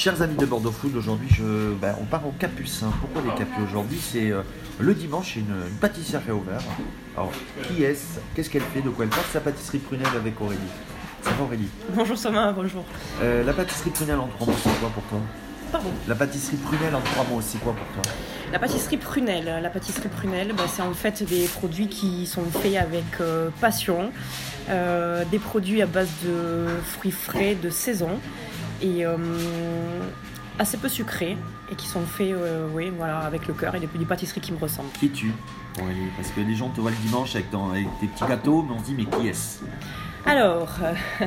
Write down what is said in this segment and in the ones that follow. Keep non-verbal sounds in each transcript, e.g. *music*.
Chers amis de Bordeaux Food, aujourd'hui je, ben, on part au Capucin. Pourquoi les Capus aujourd'hui? C'est euh, le dimanche, une, une pâtissière ouvert. Alors, qui est-ce? Qu'est-ce qu'elle fait? De quoi elle parle? Sa pâtisserie Prunelle avec Aurélie. Ça va Aurélie? Bonjour Soma, bonjour. Euh, La pâtisserie Prunelle en trois mots, c'est quoi pour toi? Pardon? La pâtisserie Prunelle en trois mots, c'est quoi pour toi? La pâtisserie Prunelle. La pâtisserie Prunelle, bah, c'est en fait des produits qui sont faits avec euh, passion, euh, des produits à base de fruits frais de saison et euh, assez peu sucrés et qui sont faits euh, oui, voilà, avec le cœur et des, des pâtisseries qui me ressemblent. Qui es-tu? Aurélie Parce que les gens te voient le dimanche avec, ton- avec tes petits gâteaux, mais on se dit mais qui est-ce? Alors, euh, *laughs*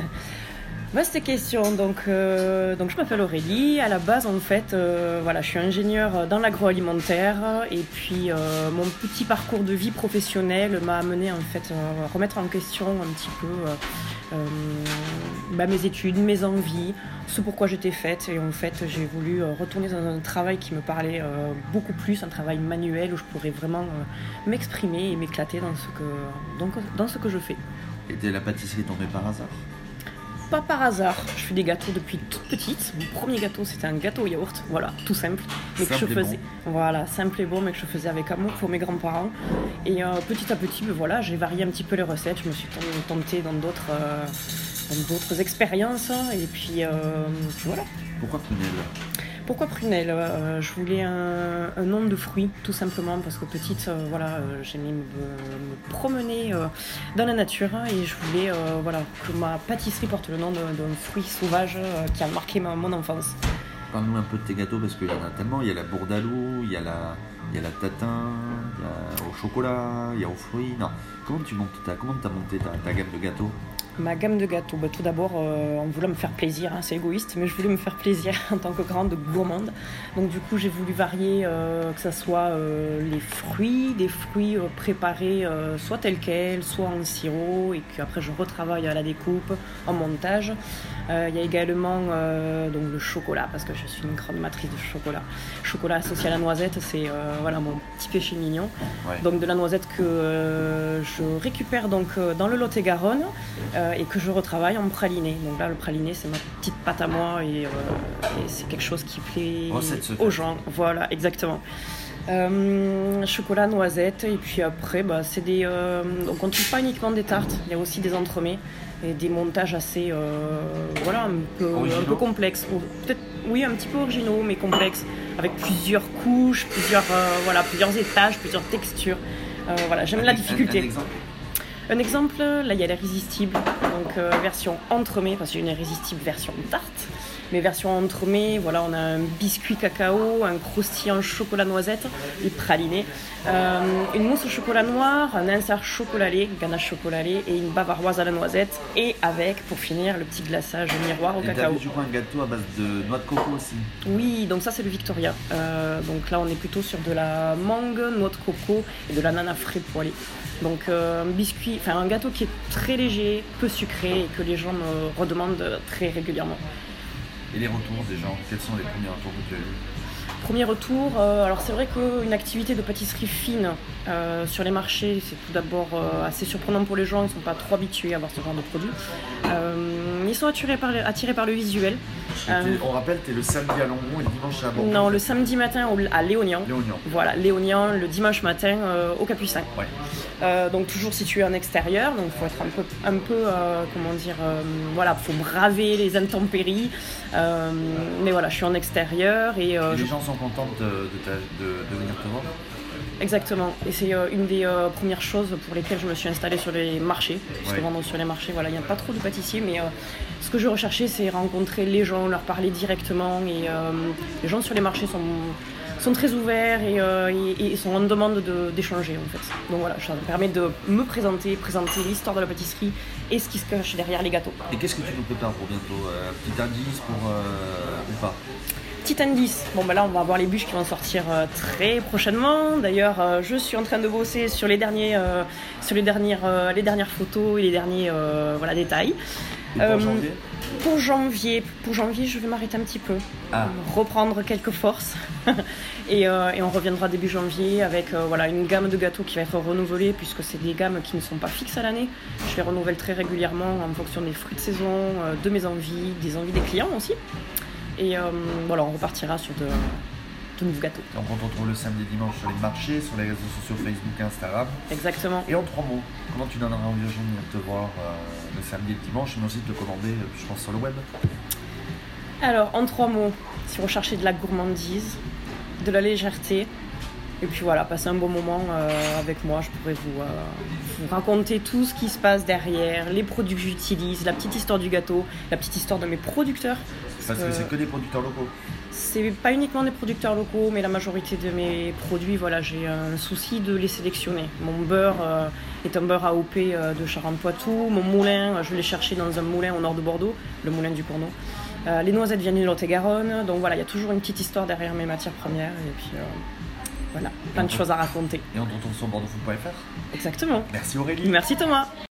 vaste question. Donc, euh, donc je m'appelle Aurélie. À la base, en fait, euh, voilà, je suis ingénieure dans l'agroalimentaire et puis euh, mon petit parcours de vie professionnelle m'a amené en fait à remettre en question un petit peu bah, mes études, mes envies, ce pourquoi j'étais faite. Et en fait, j'ai voulu retourner dans un travail qui me parlait beaucoup plus, un travail manuel où je pourrais vraiment m'exprimer et m'éclater dans ce que dans ce que je fais. Et la pâtisserie tombée par hasard? Pas par hasard, je fais des gâteaux depuis toute petite. Mon premier gâteau, c'était un gâteau au yaourt, voilà, tout simple. Mais que je faisais, voilà, simple et bon, mais que je faisais avec amour pour mes grands-parents. Et euh, petit à petit, ben voilà, j'ai varié un petit peu les recettes. Je me suis tentée dans d'autres, euh, dans d'autres expériences. Et puis, euh, puis voilà. Pourquoi Prunelle Pourquoi prunelle Euh, Je voulais un, un nom de fruit, tout simplement, parce que petite, euh, voilà, euh, j'aimais me, me promener dans la nature et je voulais voilà, que ma pâtisserie porte le nom d'un fruit sauvage qui a marqué ma, mon enfance. Parle-nous un peu de tes gâteaux parce qu'il y en a tellement. Il y a la bourdalou, il y a la, il y a la tatin, il y a au chocolat, il y a aux fruits. Non. Comment tu montes ta, comment t'as monté ta gamme de gâteaux? Ma gamme de gâteaux, bah, tout d'abord, euh, en voulant me faire plaisir, hein, c'est égoïste, mais je voulais me faire plaisir *laughs* en tant que grande gourmande. Donc du coup, j'ai voulu varier, euh, que ce soit euh, les fruits, des fruits préparés soit tels quels, soit en sirop, et puis après je retravaille à la découpe, en montage. Il y a également donc le chocolat, parce que je suis une grande matrice de chocolat. Chocolat associé à la noisette, c'est voilà mon petit péché mignon. Ouais. Donc de la noisette que je récupère donc dans le Lot-et-Garonne et que je retravaille en praliné. Donc là, le praliné, c'est ma petite pâte à moi et, euh, et c'est quelque chose qui plaît secrète. aux gens. Voilà, exactement. Euh, chocolat, noisette et puis après, bah, c'est des. euh, donc on ne trouve pas uniquement des tartes, il y a aussi des entremets et des montages assez, euh, voilà, un peu, un peu complexes. Peut-être, oui, un petit peu originaux, mais complexes, avec plusieurs couches, plusieurs, euh, voilà, plusieurs étages, plusieurs textures. Euh, voilà, j'aime la difficulté. Un, Un exemple, là il y a l'irrésistible, donc euh, version entremets, y a une irrésistible version tarte. Mais version entremets, voilà, on a un biscuit cacao, un croustillant chocolat noisette et praliné, euh, une mousse au chocolat noir, un insert chocolat lait, ganache chocolat lait et une bavaroise à la noisette. Et avec, pour finir, le petit glaçage miroir au Et cacao. je crois, un gâteau à base de noix de coco aussi. Oui, donc ça c'est le Victoria. Euh, donc là on est plutôt sur de la mangue, noix de coco et de l'ananas frais poêlé. Donc euh, un biscuit, enfin un gâteau qui est très léger, peu sucré et que les gens me redemandent très régulièrement. Et les retours des gens Quels sont les premiers retours que tu as eu Premier retour, euh, alors c'est vrai qu'une activité de pâtisserie fine euh, sur les marchés, c'est tout d'abord euh, assez surprenant pour les gens, ils ne sont pas trop habitués à avoir ce genre de produit. Ils sont attirés par le, attirés par le visuel. On rappelle, t'es le samedi à Longmont et le dimanche à Bordeaux. non, le samedi matin au- à. Léognan. Voilà, Léognan, le dimanche matin au Capucin. Ouais. Euh, donc toujours situé en extérieur, donc il faut être un peu, un peu euh, comment dire, euh, voilà, faut braver les intempéries. Euh, mais voilà, je suis en extérieur et je- les gens sont contents de, de, ta- de- de venir te voir? Exactement. Et c'est une des premières choses pour lesquelles je me suis installée sur les marchés, puisque Ouais. vendre sur les marchés, voilà, il n'y a pas trop de pâtissiers, mais ce que je recherchais, c'est rencontrer les gens, leur parler directement. Et les gens sur les marchés sont sont très ouverts et, euh, sont en demande de- d'échanger en fait. Donc voilà, ça me permet de me présenter, présenter l'histoire de la pâtisserie et ce qui se cache derrière les gâteaux. Et qu'est-ce que tu nous prépares pour bientôt Euh, Petit indice pour. euh, ou pas? Petit indice, bon bah là on va avoir les bûches qui vont sortir euh, très prochainement. D'ailleurs, euh, je suis en train de bosser sur les derniers, euh, sur les dernières, les dernières photos et les derniers voilà détails. Et pour janvier Pour janvier, pour janvier, je vais m'arrêter un petit peu, Ah, reprendre quelques forces, *laughs* et, et on reviendra début janvier avec voilà une gamme de gâteaux qui va être renouvelée puisque c'est des gammes qui ne sont pas fixes à l'année. Je les renouvelle très régulièrement en fonction des fruits de saison, de mes envies, des envies des clients aussi. Et euh, voilà, on repartira sur de, de nouveaux gâteaux. Donc on te retrouve le samedi et dimanche sur les marchés, sur les réseaux sociaux Facebook et Instagram. Exactement. Et en trois mots, comment tu donneras envie aux gens de venir te voir euh, le samedi et le dimanche, mais aussi de te commander, euh, je pense, sur le web Alors, en trois mots, si vous recherchez de la gourmandise, de la légèreté, et puis voilà, passer un bon moment euh, avec moi, je pourrais vous, euh, vous raconter tout ce qui se passe derrière, les produits que j'utilise, la petite histoire du gâteau, la petite histoire de mes producteurs. Parce que Euh, c'est que des producteurs locaux. C'est pas uniquement des producteurs locaux, mais la majorité de mes produits, voilà, j'ai un souci de les sélectionner. Mon beurre euh, est un beurre AOP euh, de Charente-Poitou. Mon moulin, euh, je l'ai cherché dans un moulin au nord de Bordeaux, le moulin du Cournot. Euh, les noisettes viennent du Lot-et-Garonne. Donc voilà, il y a toujours une petite histoire derrière mes matières premières. Et puis euh, voilà, plein de choses à raconter. Et on te retrouve sur bordeauxfoot.fr. Exactement. Merci Aurélie. Merci Thomas.